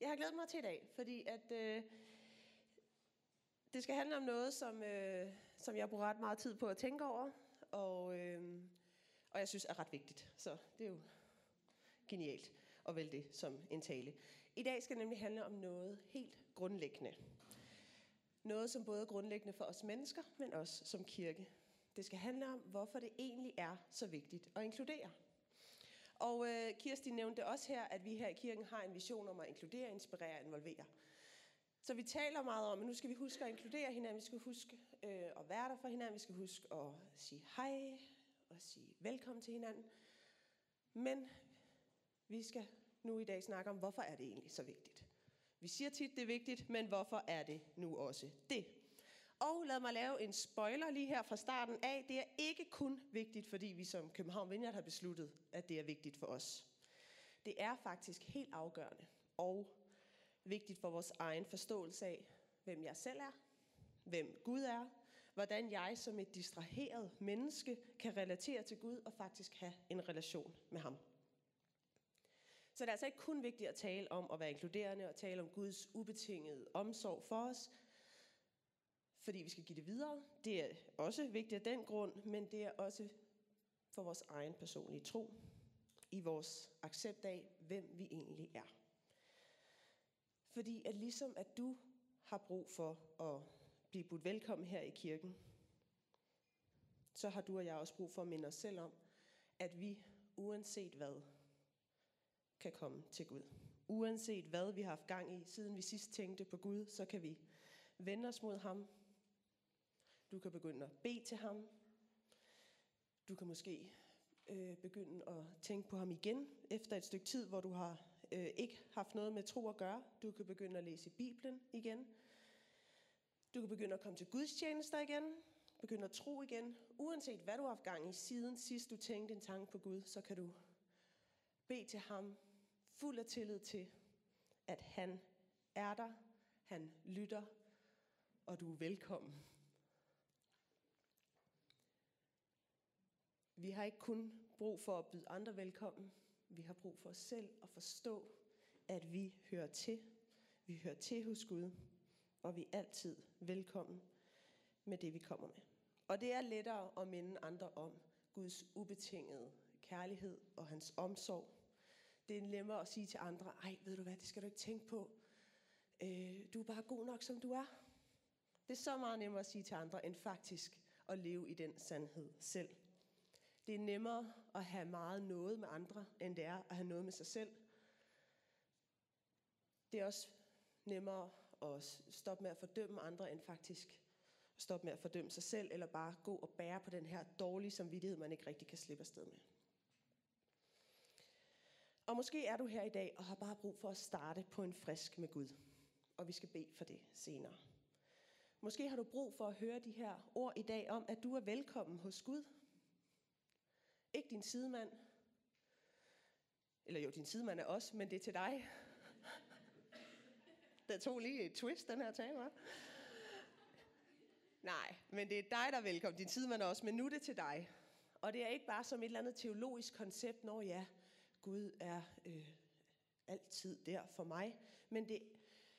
jeg har glædet mig til i dag, fordi at øh, det skal handle om noget, som, øh, som jeg bruger ret meget tid på at tænke over, og, øh, og jeg synes er ret vigtigt. Så det er jo genialt at vælge det som en tale. I dag skal det nemlig handle om noget helt grundlæggende. Noget, som både er grundlæggende for os mennesker, men også som kirke. Det skal handle om, hvorfor det egentlig er så vigtigt at inkludere. Og øh, Kirsti nævnte også her, at vi her i kirken har en vision om at inkludere, inspirere og involvere. Så vi taler meget om, at nu skal vi huske at inkludere hinanden, vi skal huske øh, at være der for hinanden, vi skal huske at sige hej og sige velkommen til hinanden. Men vi skal nu i dag snakke om, hvorfor er det egentlig så vigtigt. Vi siger tit, det er vigtigt, men hvorfor er det nu også det? Og lad mig lave en spoiler lige her fra starten af. Det er ikke kun vigtigt, fordi vi som København Vineyard har besluttet, at det er vigtigt for os. Det er faktisk helt afgørende og vigtigt for vores egen forståelse af, hvem jeg selv er, hvem Gud er, hvordan jeg som et distraheret menneske kan relatere til Gud og faktisk have en relation med ham. Så det er altså ikke kun vigtigt at tale om at være inkluderende og tale om Guds ubetingede omsorg for os, fordi vi skal give det videre. Det er også vigtigt af den grund, men det er også for vores egen personlige tro, i vores accept af, hvem vi egentlig er. Fordi at ligesom at du har brug for at blive budt velkommen her i kirken, så har du og jeg også brug for at minde os selv om, at vi uanset hvad, kan komme til Gud. Uanset hvad vi har haft gang i, siden vi sidst tænkte på Gud, så kan vi vende os mod ham. Du kan begynde at bede til ham. Du kan måske øh, begynde at tænke på ham igen efter et stykke tid, hvor du har øh, ikke haft noget med tro at gøre. Du kan begynde at læse Bibelen igen. Du kan begynde at komme til gudstjenester igen. Begynde at tro igen. Uanset hvad du har haft gang i siden sidst du tænkte en tanke på Gud, så kan du bede til ham fuld af tillid til, at han er der, han lytter, og du er velkommen. Vi har ikke kun brug for at byde andre velkommen, vi har brug for os selv at forstå, at vi hører til. Vi hører til hos Gud, og vi er altid velkommen med det, vi kommer med. Og det er lettere at minde andre om Guds ubetingede kærlighed og hans omsorg. Det er nemmere at sige til andre, ej, ved du hvad, det skal du ikke tænke på. Øh, du er bare god nok, som du er. Det er så meget nemmere at sige til andre, end faktisk at leve i den sandhed selv. Det er nemmere at have meget noget med andre, end det er at have noget med sig selv. Det er også nemmere at stoppe med at fordømme andre, end faktisk at stoppe med at fordømme sig selv, eller bare gå og bære på den her dårlige samvittighed, man ikke rigtig kan slippe afsted med. Og måske er du her i dag og har bare brug for at starte på en frisk med Gud. Og vi skal bede for det senere. Måske har du brug for at høre de her ord i dag om, at du er velkommen hos Gud. Ikke din sidemand. Eller jo, din sidemand er også, men det er til dig. Der tog lige et twist, den her tale, var. Nej, men det er dig, der er velkommen. Din sidemand er også, men nu er det til dig. Og det er ikke bare som et eller andet teologisk koncept, når ja, Gud er øh, altid der for mig. Men, det,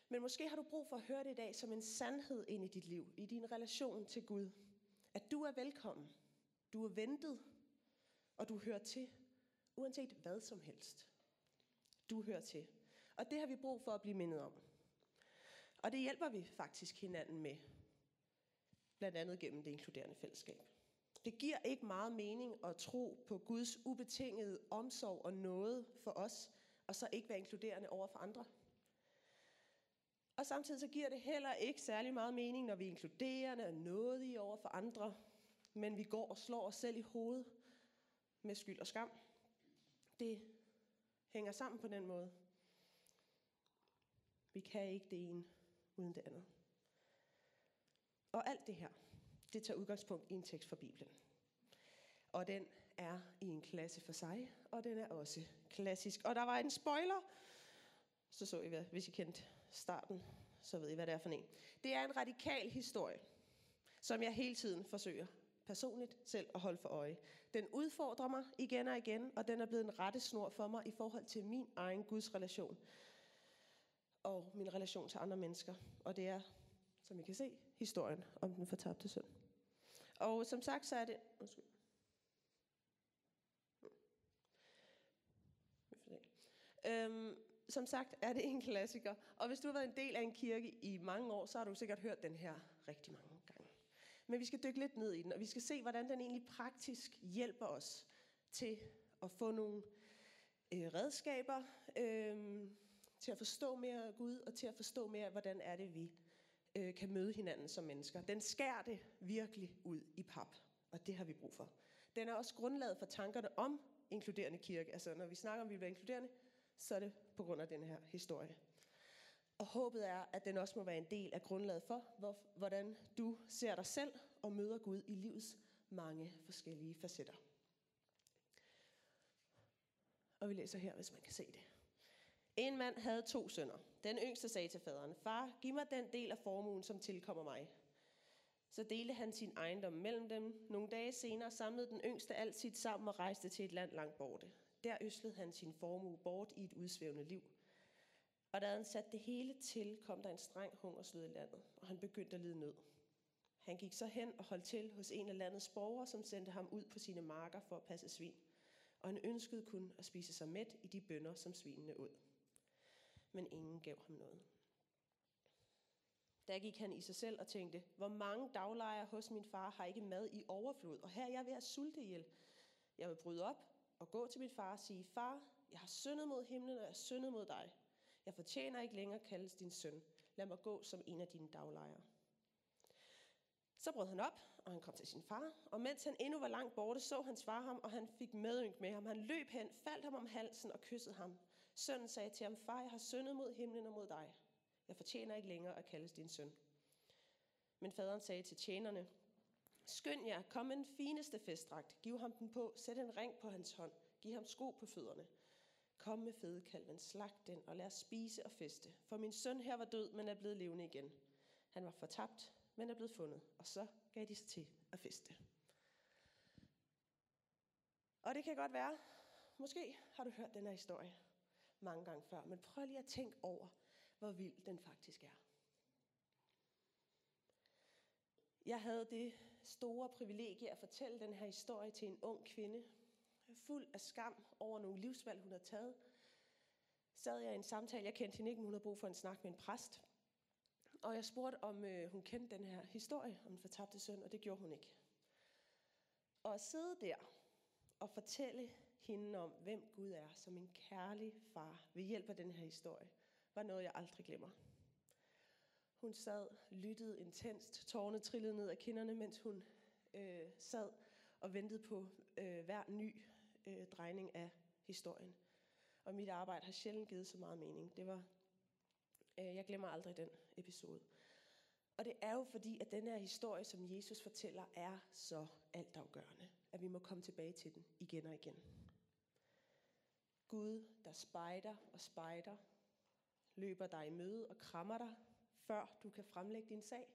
men måske har du brug for at høre det i dag som en sandhed ind i dit liv, i din relation til Gud. At du er velkommen. Du er ventet, og du hører til, uanset hvad som helst. Du hører til. Og det har vi brug for at blive mindet om. Og det hjælper vi faktisk hinanden med, blandt andet gennem det inkluderende fællesskab. Det giver ikke meget mening at tro på Guds ubetingede omsorg og noget for os, og så ikke være inkluderende over for andre. Og samtidig så giver det heller ikke særlig meget mening, når vi er inkluderende og nådige over for andre, men vi går og slår os selv i hovedet med skyld og skam. Det hænger sammen på den måde. Vi kan ikke det ene uden det andet. Og alt det her, det tager udgangspunkt i en tekst fra Bibelen. Og den er i en klasse for sig, og den er også klassisk. Og der var en spoiler, så så I, hvad, hvis I kendte starten, så ved I, hvad det er for en. Det er en radikal historie, som jeg hele tiden forsøger personligt selv at holde for øje. Den udfordrer mig igen og igen, og den er blevet en rettesnor for mig i forhold til min egen Guds relation og min relation til andre mennesker. Og det er, som I kan se, historien om den fortabte søn. Og som sagt, så er det... Undskyld. Øhm, som sagt er det en klassiker, og hvis du har været en del af en kirke i mange år, så har du sikkert hørt den her rigtig mange. Men vi skal dykke lidt ned i den, og vi skal se, hvordan den egentlig praktisk hjælper os til at få nogle øh, redskaber, øh, til at forstå mere Gud, og til at forstå mere, hvordan er det, vi øh, kan møde hinanden som mennesker. Den skærer det virkelig ud i pap, og det har vi brug for. Den er også grundlaget for tankerne om inkluderende kirke. Altså når vi snakker om, at vi bliver inkluderende, så er det på grund af den her historie. Og håbet er, at den også må være en del af grundlaget for, hvor, hvordan du ser dig selv og møder Gud i livets mange forskellige facetter. Og vi læser her, hvis man kan se det. En mand havde to sønner. Den yngste sagde til faderen, Far, giv mig den del af formuen, som tilkommer mig. Så delte han sin ejendom mellem dem. Nogle dage senere samlede den yngste alt sit sammen og rejste til et land langt borte. Der øslede han sin formue bort i et udsvævende liv. Og da han satte det hele til, kom der en streng hungersnød i landet, og han begyndte at lide nød. Han gik så hen og holdt til hos en af landets borgere, som sendte ham ud på sine marker for at passe svin. Og han ønskede kun at spise sig mæt i de bønder, som svinene ud. Men ingen gav ham noget. Der gik han i sig selv og tænkte, hvor mange daglejere hos min far har ikke mad i overflod, og her er jeg ved at sulte ihjel. Jeg vil bryde op og gå til min far og sige, far, jeg har syndet mod himlen, og jeg har syndet mod dig. Jeg fortjener ikke længere kaldes din søn. Lad mig gå som en af dine daglejere. Så brød han op, og han kom til sin far, og mens han endnu var langt borte, så hans far ham, og han fik medynk med ham. Han løb hen, faldt ham om halsen og kyssede ham. Sønnen sagde til ham, far, jeg har syndet mod himlen og mod dig. Jeg fortjener ikke længere at kaldes din søn. Men faderen sagde til tjenerne, Skynd jer, kom med den fineste festdragt, giv ham den på, sæt en ring på hans hånd, giv ham sko på fødderne. Kom med fedekalven, slag den, og lad os spise og feste. For min søn her var død, men er blevet levende igen. Han var fortabt, men er blevet fundet. Og så gav de sig til at feste. Og det kan godt være, måske har du hørt den her historie mange gange før, men prøv lige at tænke over, hvor vild den faktisk er. Jeg havde det store privilegie at fortælle den her historie til en ung kvinde, fuld af skam over nogle livsvalg, hun havde taget. Sad jeg i en samtale, jeg kendte hende ikke, men hun havde brug for en snak med en præst. Og jeg spurgte, om øh, hun kendte den her historie om den fortabte søn, og det gjorde hun ikke. Og at sidde der og fortælle hende om, hvem Gud er som en kærlig far ved hjælp af den her historie, var noget, jeg aldrig glemmer. Hun sad, lyttede intenst, tårne trillede ned af kinderne, mens hun øh, sad og ventede på øh, hver ny øh, drejning af historien. Og mit arbejde har sjældent givet så meget mening. Det var, øh, jeg glemmer aldrig den episode. Og det er jo fordi, at den her historie, som Jesus fortæller, er så altafgørende, at vi må komme tilbage til den igen og igen. Gud, der spejder og spejder, løber dig i møde og krammer dig, før du kan fremlægge din sag.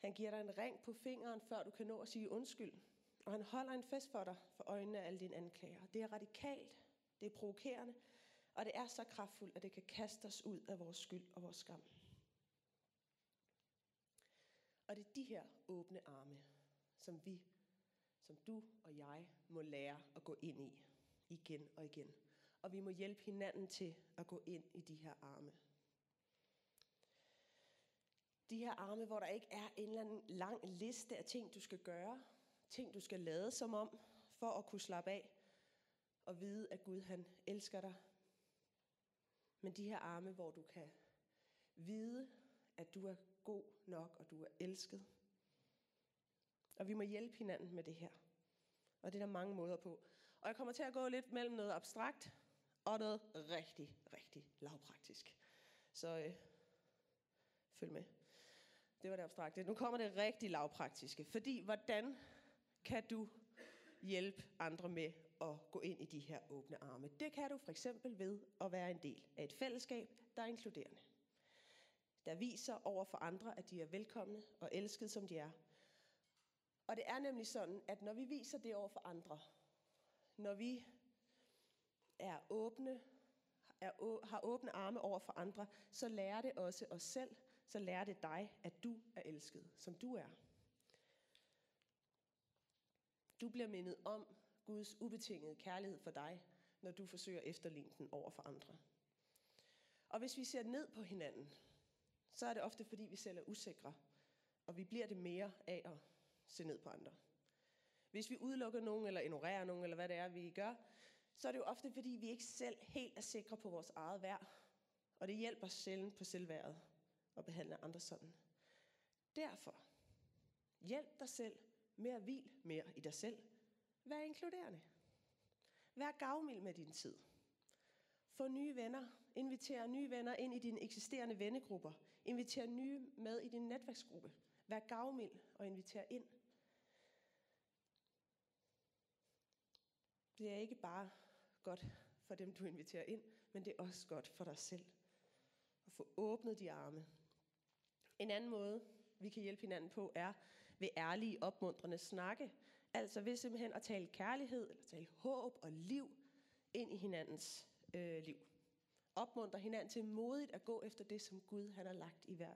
Han giver dig en ring på fingeren, før du kan nå at sige undskyld. Og han holder en fest for dig for øjnene af alle dine anklager. Det er radikalt, det er provokerende, og det er så kraftfuldt, at det kan kaste os ud af vores skyld og vores skam. Og det er de her åbne arme, som vi, som du og jeg, må lære at gå ind i igen og igen. Og vi må hjælpe hinanden til at gå ind i de her arme. De her arme, hvor der ikke er en eller anden lang liste af ting, du skal gøre, ting, du skal lade som om, for at kunne slappe af og vide, at Gud han elsker dig. Men de her arme, hvor du kan vide, at du er god nok, og du er elsket. Og vi må hjælpe hinanden med det her. Og det er der mange måder på. Og jeg kommer til at gå lidt mellem noget abstrakt og noget rigtig, rigtig lavpraktisk. Så øh, følg med. Det var det abstrakte. Nu kommer det rigtig lavpraktiske. Fordi hvordan kan du hjælpe andre med at gå ind i de her åbne arme? Det kan du for eksempel ved at være en del af et fællesskab, der er inkluderende. Der viser over for andre, at de er velkomne og elskede, som de er. Og det er nemlig sådan, at når vi viser det over for andre, når vi er åbne, er, har åbne arme over for andre, så lærer det også os selv, så lærer det dig, at du er elsket, som du er. Du bliver mindet om Guds ubetingede kærlighed for dig, når du forsøger at efterligne den over for andre. Og hvis vi ser ned på hinanden, så er det ofte fordi, vi selv er usikre, og vi bliver det mere af at se ned på andre. Hvis vi udelukker nogen, eller ignorerer nogen, eller hvad det er, vi gør, så er det jo ofte fordi, vi ikke selv helt er sikre på vores eget værd, og det hjælper sjældent på selvværdet at behandle andre sådan. Derfor, hjælp dig selv mere hvil mere i dig selv. Vær inkluderende. Vær gavmild med din tid. Få nye venner. Inviter nye venner ind i dine eksisterende vennegrupper. Inviter nye med i din netværksgruppe. Vær gavmild og inviter ind. Det er ikke bare godt for dem, du inviterer ind, men det er også godt for dig selv. At få åbnet de arme. En anden måde, vi kan hjælpe hinanden på, er ved ærlige, opmuntrende snakke. Altså ved simpelthen at tale kærlighed, eller tale håb og liv ind i hinandens øh, liv. Opmuntre hinanden til modigt at gå efter det, som Gud han har lagt i hver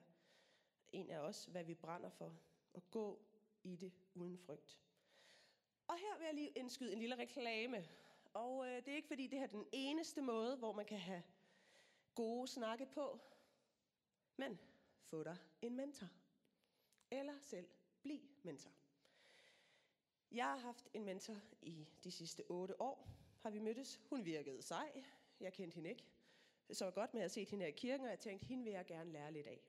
en af os, hvad vi brænder for, og gå i det uden frygt. Og her vil jeg lige indskyde en lille reklame. Og øh, det er ikke fordi, det her er den eneste måde, hvor man kan have gode snakke på. Men få dig en mentor. Eller selv bliv mentor. Jeg har haft en mentor i de sidste otte år. Har vi mødtes. Hun virkede sej. Jeg kendte hende ikke. Så var godt med at se hende her i kirken, og jeg tænkte, hende vil jeg gerne lære lidt af.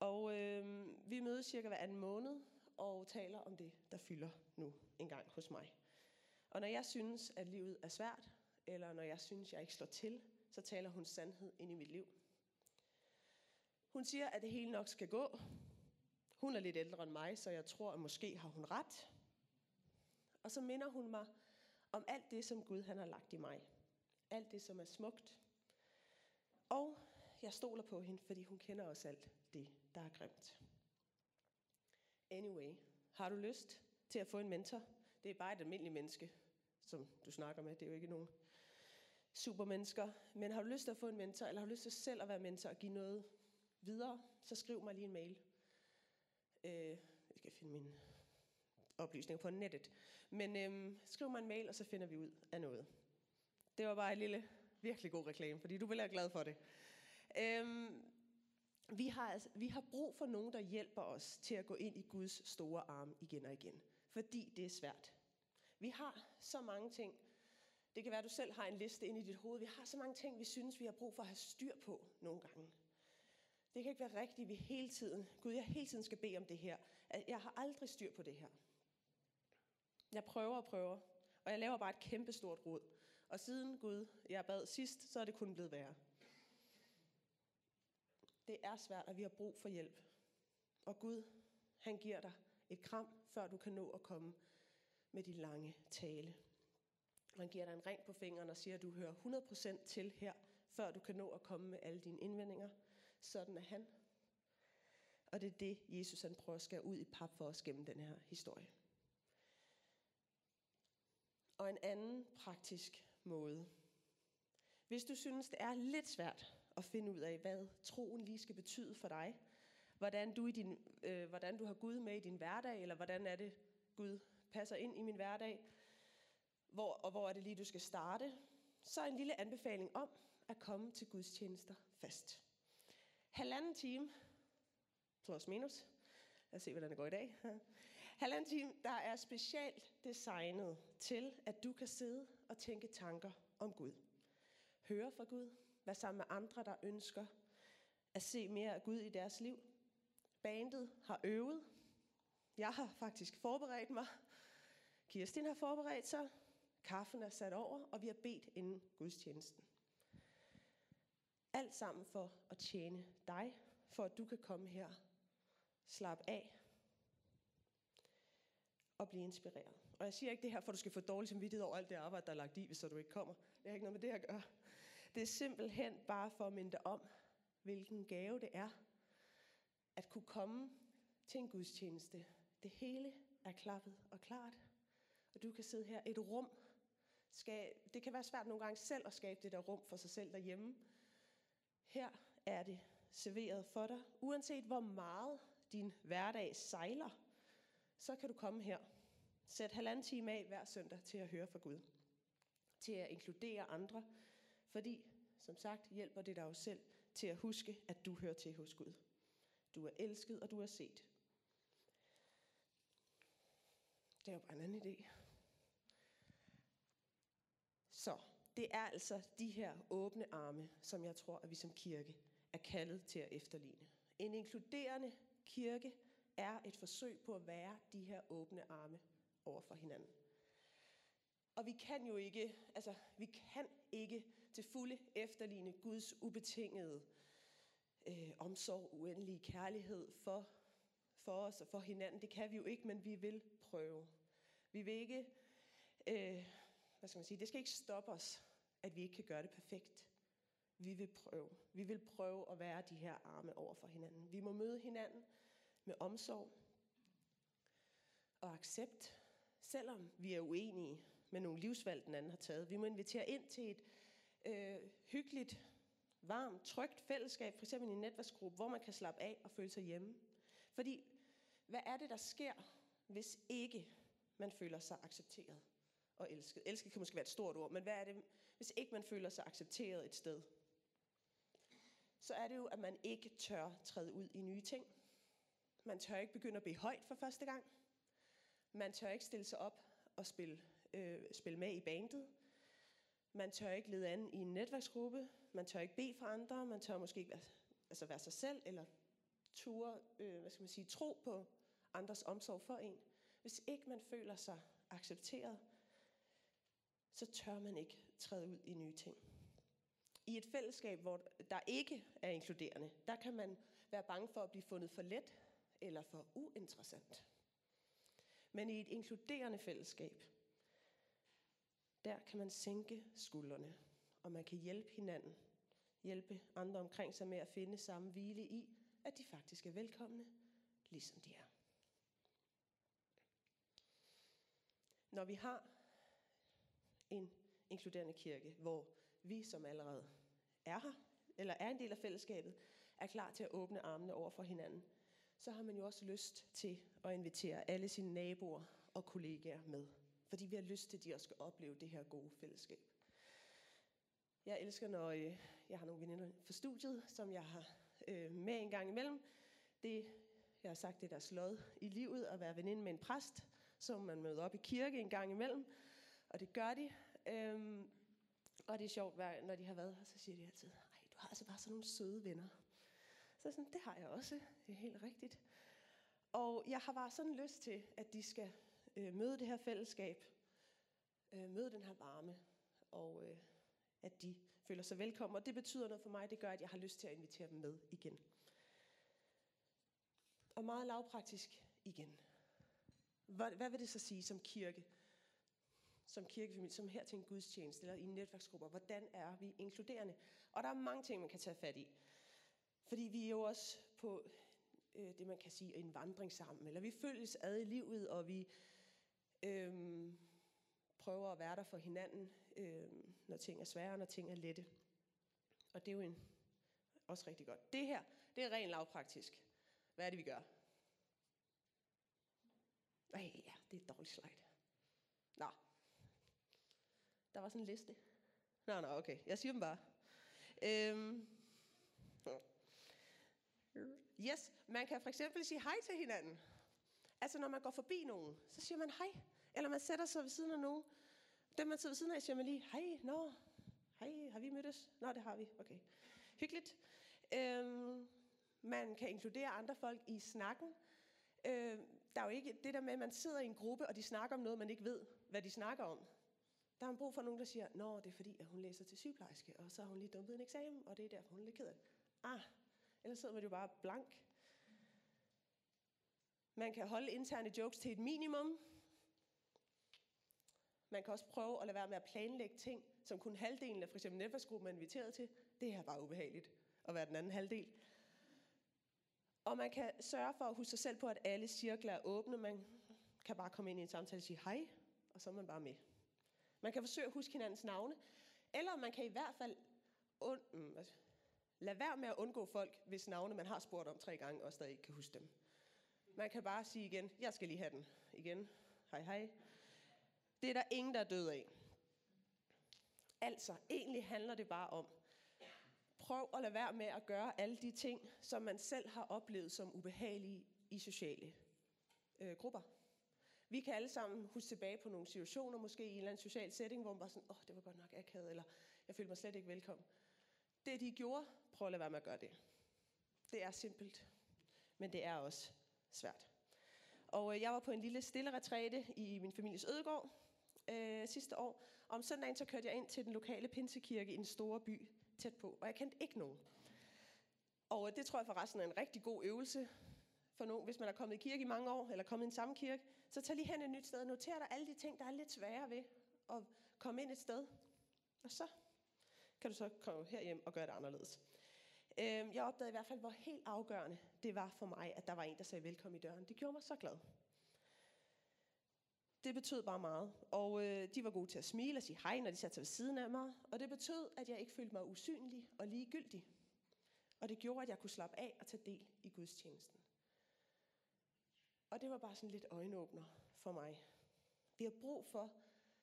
Og øh, vi mødes cirka hver anden måned og taler om det, der fylder nu en gang hos mig. Og når jeg synes, at livet er svært, eller når jeg synes, jeg ikke slår til, så taler hun sandhed ind i mit liv. Hun siger, at det hele nok skal gå. Hun er lidt ældre end mig, så jeg tror, at måske har hun ret. Og så minder hun mig om alt det, som Gud han har lagt i mig. Alt det, som er smukt. Og jeg stoler på hende, fordi hun kender også alt det, der er grimt. Anyway, har du lyst til at få en mentor? Det er bare et almindeligt menneske, som du snakker med. Det er jo ikke nogen supermennesker. Men har du lyst til at få en mentor, eller har du lyst til selv at være mentor og give noget videre, så skriv mig lige en mail. Øh, jeg skal finde mine oplysninger på nettet. Men øh, skriv mig en mail, og så finder vi ud af noget. Det var bare en lille, virkelig god reklame, fordi du vil være glad for det. Øh, vi har, altså, vi har brug for nogen, der hjælper os til at gå ind i Guds store arm igen og igen. Fordi det er svært. Vi har så mange ting. Det kan være, at du selv har en liste inde i dit hoved. Vi har så mange ting, vi synes, vi har brug for at have styr på nogle gange. Det kan ikke være rigtigt, at vi hele tiden, Gud, jeg hele tiden skal bede om det her. At Jeg har aldrig styr på det her. Jeg prøver og prøver, og jeg laver bare et kæmpe stort rod. Og siden Gud, jeg bad sidst, så er det kun blevet værre. Det er svært, at vi har brug for hjælp. Og Gud, han giver dig et kram, før du kan nå at komme med din lange tale. Og han giver dig en ring på fingeren og siger, at du hører 100% til her, før du kan nå at komme med alle dine indvendinger. Sådan er han. Og det er det, Jesus han prøver at skære ud i pap for os gennem den her historie. Og en anden praktisk måde. Hvis du synes, det er lidt svært at finde ud af, hvad troen lige skal betyde for dig, hvordan du, i din, øh, hvordan du har Gud med i din hverdag, eller hvordan er det, Gud passer ind i min hverdag, hvor, og hvor er det lige, du skal starte, så er en lille anbefaling om at komme til Guds tjenester fast. Halvanden time, plus minus, lad os se, hvordan det går i dag. Halvanden time, der er specielt designet til, at du kan sidde og tænke tanker om Gud. Høre fra Gud, være sammen med andre, der ønsker at se mere af Gud i deres liv. Bandet har øvet. Jeg har faktisk forberedt mig. Kirsten har forberedt sig. Kaffen er sat over, og vi har bedt inden gudstjenesten. Alt sammen for at tjene dig, for at du kan komme her, slappe af og blive inspireret. Og jeg siger ikke det her, for at du skal få dårlig samvittighed over alt det arbejde, der er lagt i, hvis så du ikke kommer. Det har ikke noget med det at gøre. Det er simpelthen bare for at minde dig om, hvilken gave det er, at kunne komme til en gudstjeneste. Det hele er klappet og klart, og du kan sidde her et rum. Skal, det kan være svært nogle gange selv at skabe det der rum for sig selv derhjemme. Her er det serveret for dig. Uanset hvor meget din hverdag sejler, så kan du komme her. Sæt halvanden time af hver søndag til at høre fra Gud. Til at inkludere andre. Fordi, som sagt, hjælper det dig jo selv til at huske, at du hører til hos Gud. Du er elsket, og du er set. Det er jo bare en anden idé. Så det er altså de her åbne arme, som jeg tror, at vi som kirke er kaldet til at efterligne. En inkluderende kirke er et forsøg på at være de her åbne arme over for hinanden. Og vi kan jo ikke, altså vi kan ikke til fulde efterligne Guds ubetingede øh, omsorg, uendelige kærlighed for, for os og for hinanden. Det kan vi jo ikke, men vi vil prøve. Vi vil ikke, øh, hvad skal man sige, det skal ikke stoppe os, at vi ikke kan gøre det perfekt. Vi vil prøve. Vi vil prøve at være de her arme over for hinanden. Vi må møde hinanden med omsorg og accept, selvom vi er uenige med nogle livsvalg, den anden har taget. Vi må invitere ind til et øh, hyggeligt, varmt, trygt fællesskab, f.eks. i en netværksgruppe, hvor man kan slappe af og føle sig hjemme. Fordi, hvad er det, der sker, hvis ikke man føler sig accepteret og elsket? Elsket kan måske være et stort ord, men hvad er det, hvis ikke man føler sig accepteret et sted? Så er det jo, at man ikke tør træde ud i nye ting. Man tør ikke begynde at blive højt for første gang. Man tør ikke stille sig op og spille, øh, spille med i bandet. Man tør ikke lede an i en netværksgruppe. Man tør ikke bede for andre. Man tør måske ikke være, altså være sig selv, eller ture, øh, hvad skal man sige, tro på andres omsorg for en. Hvis ikke man føler sig accepteret, så tør man ikke træde ud i nye ting. I et fællesskab, hvor der ikke er inkluderende, der kan man være bange for at blive fundet for let eller for uinteressant. Men i et inkluderende fællesskab, der kan man sænke skuldrene, og man kan hjælpe hinanden, hjælpe andre omkring sig med at finde samme hvile i, at de faktisk er velkomne, ligesom de er. Når vi har en inkluderende kirke, hvor vi, som allerede er her, eller er en del af fællesskabet, er klar til at åbne armene over for hinanden, så har man jo også lyst til at invitere alle sine naboer og kollegaer med. Fordi vi har lyst til, at de også skal opleve det her gode fællesskab. Jeg elsker, når øh, jeg har nogle veninder fra studiet, som jeg har øh, med en gang imellem. Det, jeg har sagt, det der slået i livet at være veninde med en præst, som man møder op i kirke en gang imellem. Og det gør de. Øhm, og det er sjovt, når de har været her, så siger de altid, ej, du har altså bare sådan nogle søde venner. Så sådan, det har jeg også. Det er helt rigtigt. Og jeg har bare sådan lyst til, at de skal øh, møde det her fællesskab, øh, møde den her varme, og øh, at de føler sig velkommen. Og det betyder noget for mig, det gør, at jeg har lyst til at invitere dem med igen. Og meget lavpraktisk igen. Hvad, hvad vil det så sige som kirke? Som kirkefamilie, som her til en gudstjeneste eller i netværksgrupper. Hvordan er vi inkluderende? Og der er mange ting, man kan tage fat i. Fordi vi er jo også på øh, det, man kan sige, en vandring sammen. Eller vi følges ad i livet, og vi øh, prøver at være der for hinanden, øh, når ting er svære, når ting er lette. Og det er jo en, også rigtig godt. Det her, det er rent lavpraktisk. Hvad er det, vi gør? Ej, ja, det er et dårligt slide. Der var sådan en liste. Nå, nå, okay. Jeg siger dem bare. Øhm. Yes, man kan for eksempel sige hej til hinanden. Altså når man går forbi nogen, så siger man hej. Eller man sætter sig ved siden af nogen. Dem man sidder ved siden af, siger man lige, hej, nå, hej, har vi mødtes? Nå, det har vi, okay. Hyggeligt. Øhm, man kan inkludere andre folk i snakken. Øhm, der er jo ikke det der med, at man sidder i en gruppe, og de snakker om noget, man ikke ved, hvad de snakker om. Der har man brug for nogen, der siger, Nå, det er fordi, at hun læser til sygeplejerske, og så har hun lige dumpet en eksamen, og det er derfor, hun er lidt ked af det. Ah, ellers sidder man jo bare blank. Man kan holde interne jokes til et minimum. Man kan også prøve at lade være med at planlægge ting, som kun halvdelen af for eksempel netværksgruppen er inviteret til. Det er bare ubehageligt at være den anden halvdel. Og man kan sørge for at huske sig selv på, at alle cirkler er åbne. Man kan bare komme ind i en samtale og sige hej, og så er man bare med. Man kan forsøge at huske hinandens navne, eller man kan i hvert fald und- mm, altså, lade være med at undgå folk, hvis navne man har spurgt om tre gange, og stadig ikke kan huske dem. Man kan bare sige igen, jeg skal lige have den igen. Hej hej. Det er der ingen, der er død af. Altså, egentlig handler det bare om, prøv at lade være med at gøre alle de ting, som man selv har oplevet som ubehagelige i sociale øh, grupper. Vi kan alle sammen huske tilbage på nogle situationer, måske i en eller anden social setting, hvor man var sådan, åh, oh, det var godt nok akavet, eller jeg følte mig slet ikke velkommen. Det de gjorde, prøv at lade være med at gøre det. Det er simpelt, men det er også svært. Og øh, jeg var på en lille stille retræte i min families ødegård øh, sidste år. Og om søndagen så kørte jeg ind til den lokale pinsekirke i en stor by tæt på, og jeg kendte ikke nogen. Og øh, det tror jeg forresten er en rigtig god øvelse for nogen, hvis man er kommet i kirke i mange år, eller kommet i en samme kirke, så tag lige hen et nyt sted og noter dig alle de ting, der er lidt svære ved at komme ind et sted. Og så kan du så komme herhjem og gøre det anderledes. Øhm, jeg opdagede i hvert fald, hvor helt afgørende det var for mig, at der var en, der sagde velkommen i døren. Det gjorde mig så glad. Det betød bare meget. Og øh, de var gode til at smile og sige hej, når de satte sig ved siden af mig. Og det betød, at jeg ikke følte mig usynlig og ligegyldig. Og det gjorde, at jeg kunne slappe af og tage del i gudstjenesten. Og det var bare sådan lidt øjenåbner for mig. Vi har brug for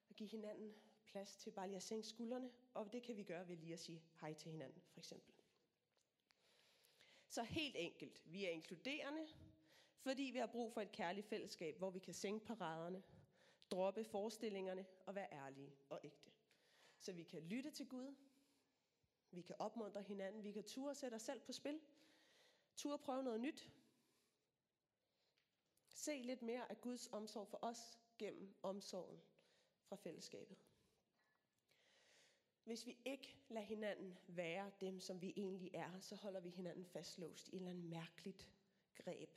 at give hinanden plads til bare lige at sænke skuldrene, og det kan vi gøre ved lige at sige hej til hinanden, for eksempel. Så helt enkelt, vi er inkluderende, fordi vi har brug for et kærligt fællesskab, hvor vi kan sænke paraderne, droppe forestillingerne og være ærlige og ægte. Så vi kan lytte til Gud, vi kan opmuntre hinanden, vi kan turde sætte os selv på spil, turde prøve noget nyt, Se lidt mere af Guds omsorg for os gennem omsorgen fra fællesskabet. Hvis vi ikke lader hinanden være dem, som vi egentlig er, så holder vi hinanden fastlåst i en eller anden mærkeligt greb.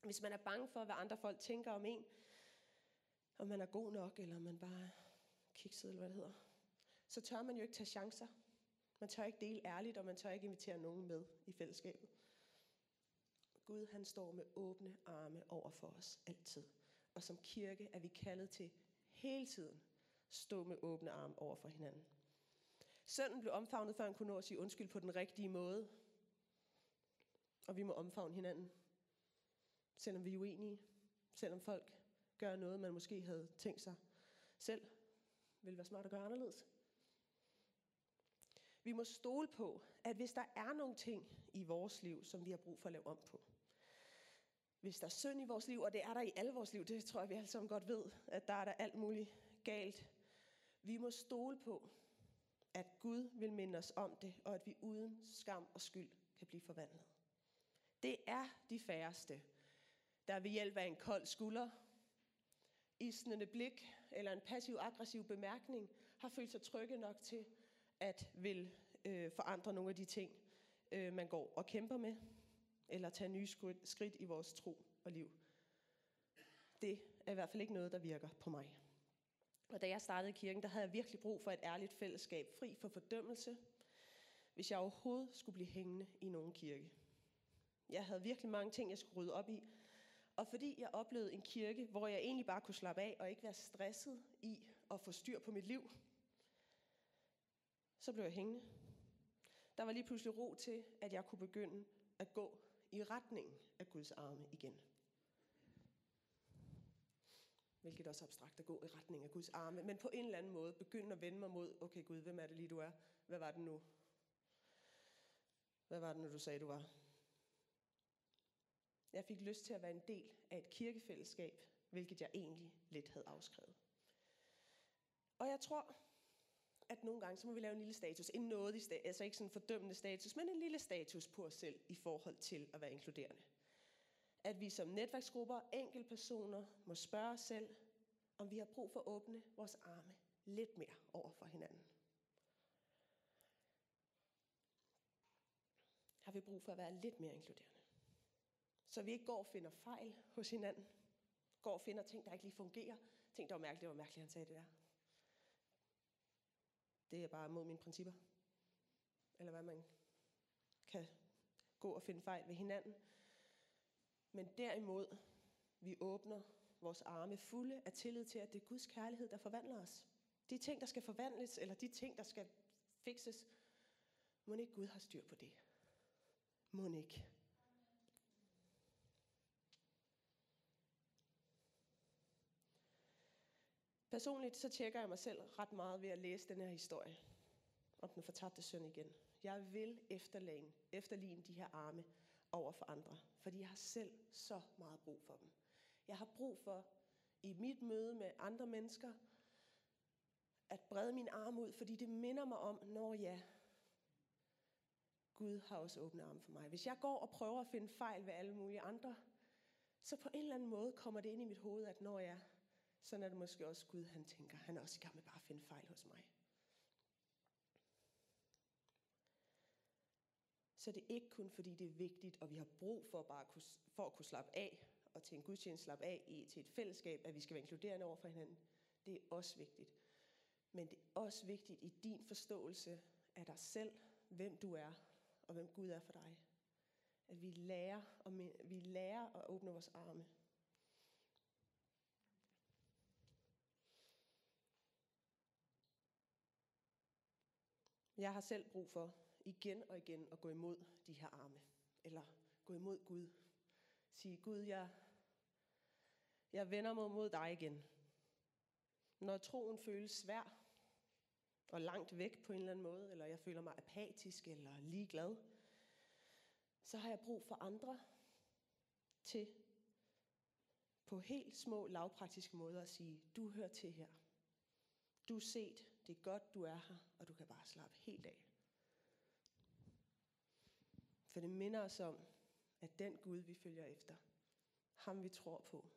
Hvis man er bange for, hvad andre folk tænker om en, om man er god nok, eller om man bare kikset, eller hvad det hedder, så tør man jo ikke tage chancer. Man tør ikke dele ærligt, og man tør ikke invitere nogen med i fællesskabet. Gud han står med åbne arme over for os altid. Og som kirke er vi kaldet til hele tiden stå med åbne arme over for hinanden. Sønnen blev omfavnet, før han kunne nå at sige undskyld på den rigtige måde. Og vi må omfavne hinanden. Selvom vi er uenige. Selvom folk gør noget, man måske havde tænkt sig selv ville være smart at gøre anderledes. Vi må stole på, at hvis der er nogle ting i vores liv, som vi har brug for at lave om på, hvis der er synd i vores liv, og det er der i alle vores liv, det tror jeg, vi alle sammen godt ved, at der er der alt muligt galt. Vi må stole på, at Gud vil minde os om det, og at vi uden skam og skyld kan blive forvandlet. Det er de færreste, der ved hjælp af en kold skulder, isnende blik eller en passiv-aggressiv bemærkning har følt sig trygge nok til at vil øh, forandre nogle af de ting, øh, man går og kæmper med eller tage nye skridt i vores tro og liv. Det er i hvert fald ikke noget, der virker på mig. Og da jeg startede i kirken, der havde jeg virkelig brug for et ærligt fællesskab, fri for fordømmelse, hvis jeg overhovedet skulle blive hængende i nogen kirke. Jeg havde virkelig mange ting, jeg skulle rydde op i. Og fordi jeg oplevede en kirke, hvor jeg egentlig bare kunne slappe af og ikke være stresset i at få styr på mit liv, så blev jeg hængende. Der var lige pludselig ro til, at jeg kunne begynde at gå i retning af Guds arme igen. Hvilket også er abstrakt at gå i retning af Guds arme. Men på en eller anden måde begynde at vende mig mod, okay Gud, hvem er det lige du er? Hvad var det nu? Hvad var det nu, du sagde, du var? Jeg fik lyst til at være en del af et kirkefællesskab, hvilket jeg egentlig lidt havde afskrevet. Og jeg tror, at nogle gange, så må vi lave en lille status. En nådig status, altså ikke sådan en fordømmende status, men en lille status på os selv i forhold til at være inkluderende. At vi som netværksgrupper, enkeltpersoner, må spørge os selv, om vi har brug for at åbne vores arme lidt mere over for hinanden. Har vi brug for at være lidt mere inkluderende. Så vi ikke går og finder fejl hos hinanden. Går og finder ting, der ikke lige fungerer. Ting, der var mærkeligt, det var mærkeligt, han sagde det der. Det er bare mod mine principper. Eller hvad man kan gå og finde fejl ved hinanden. Men derimod, vi åbner vores arme fulde af tillid til, at det er Guds kærlighed, der forvandler os. De ting, der skal forvandles, eller de ting, der skal fikses, må ikke Gud har styr på det. Må ikke. Personligt så tjekker jeg mig selv ret meget ved at læse den her historie om den fortabte søn igen. Jeg vil efterligne, efterligne de her arme over for andre, fordi jeg har selv så meget brug for dem. Jeg har brug for i mit møde med andre mennesker at brede min arm ud, fordi det minder mig om, når ja, Gud har også åbne arme for mig. Hvis jeg går og prøver at finde fejl ved alle mulige andre, så på en eller anden måde kommer det ind i mit hoved, at når jeg, sådan er det måske også Gud, han tænker, han er også i gang med bare at finde fejl hos mig. Så det er ikke kun fordi det er vigtigt, og vi har brug for, bare at kunne, for at kunne slappe af, og til en gudstjeneste slappe af i, til et fællesskab, at vi skal være inkluderende over for hinanden. Det er også vigtigt. Men det er også vigtigt i din forståelse af dig selv, hvem du er, og hvem Gud er for dig. At vi lærer, og vi lærer at åbne vores arme. Jeg har selv brug for igen og igen at gå imod de her arme. Eller gå imod Gud. Sige, Gud, jeg, jeg vender mig mod dig igen. Når troen føles svær og langt væk på en eller anden måde, eller jeg føler mig apatisk eller ligeglad, så har jeg brug for andre til på helt små lavpraktiske måder at sige, du hører til her. Du er set, det er godt, du er her, og du kan bare slappe helt af. For det minder os om, at den Gud, vi følger efter, ham vi tror på,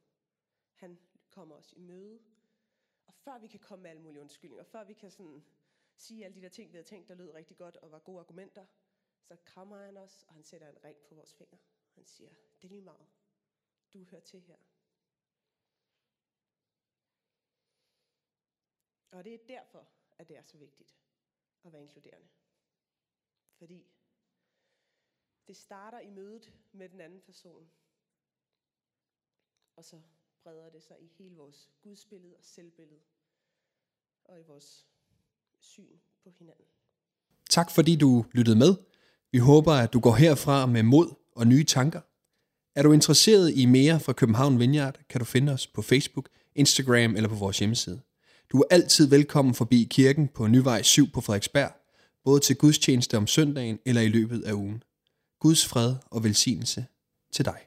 han kommer os i møde. Og før vi kan komme med alle mulige undskyldninger, før vi kan sådan sige alle de der ting, vi havde tænkt, der lød rigtig godt og var gode argumenter, så krammer han os, og han sætter en ring på vores finger. Han siger, det er lige meget. Du hører til her. Og det er derfor, at det er så vigtigt at være inkluderende. Fordi det starter i mødet med den anden person. Og så breder det sig i hele vores gudsbillede og selvbillede. Og i vores syn på hinanden. Tak fordi du lyttede med. Vi håber, at du går herfra med mod og nye tanker. Er du interesseret i mere fra København Vineyard, kan du finde os på Facebook, Instagram eller på vores hjemmeside. Du er altid velkommen forbi kirken på Nyvej 7 på Frederiksberg, både til gudstjeneste om søndagen eller i løbet af ugen. Guds fred og velsignelse til dig.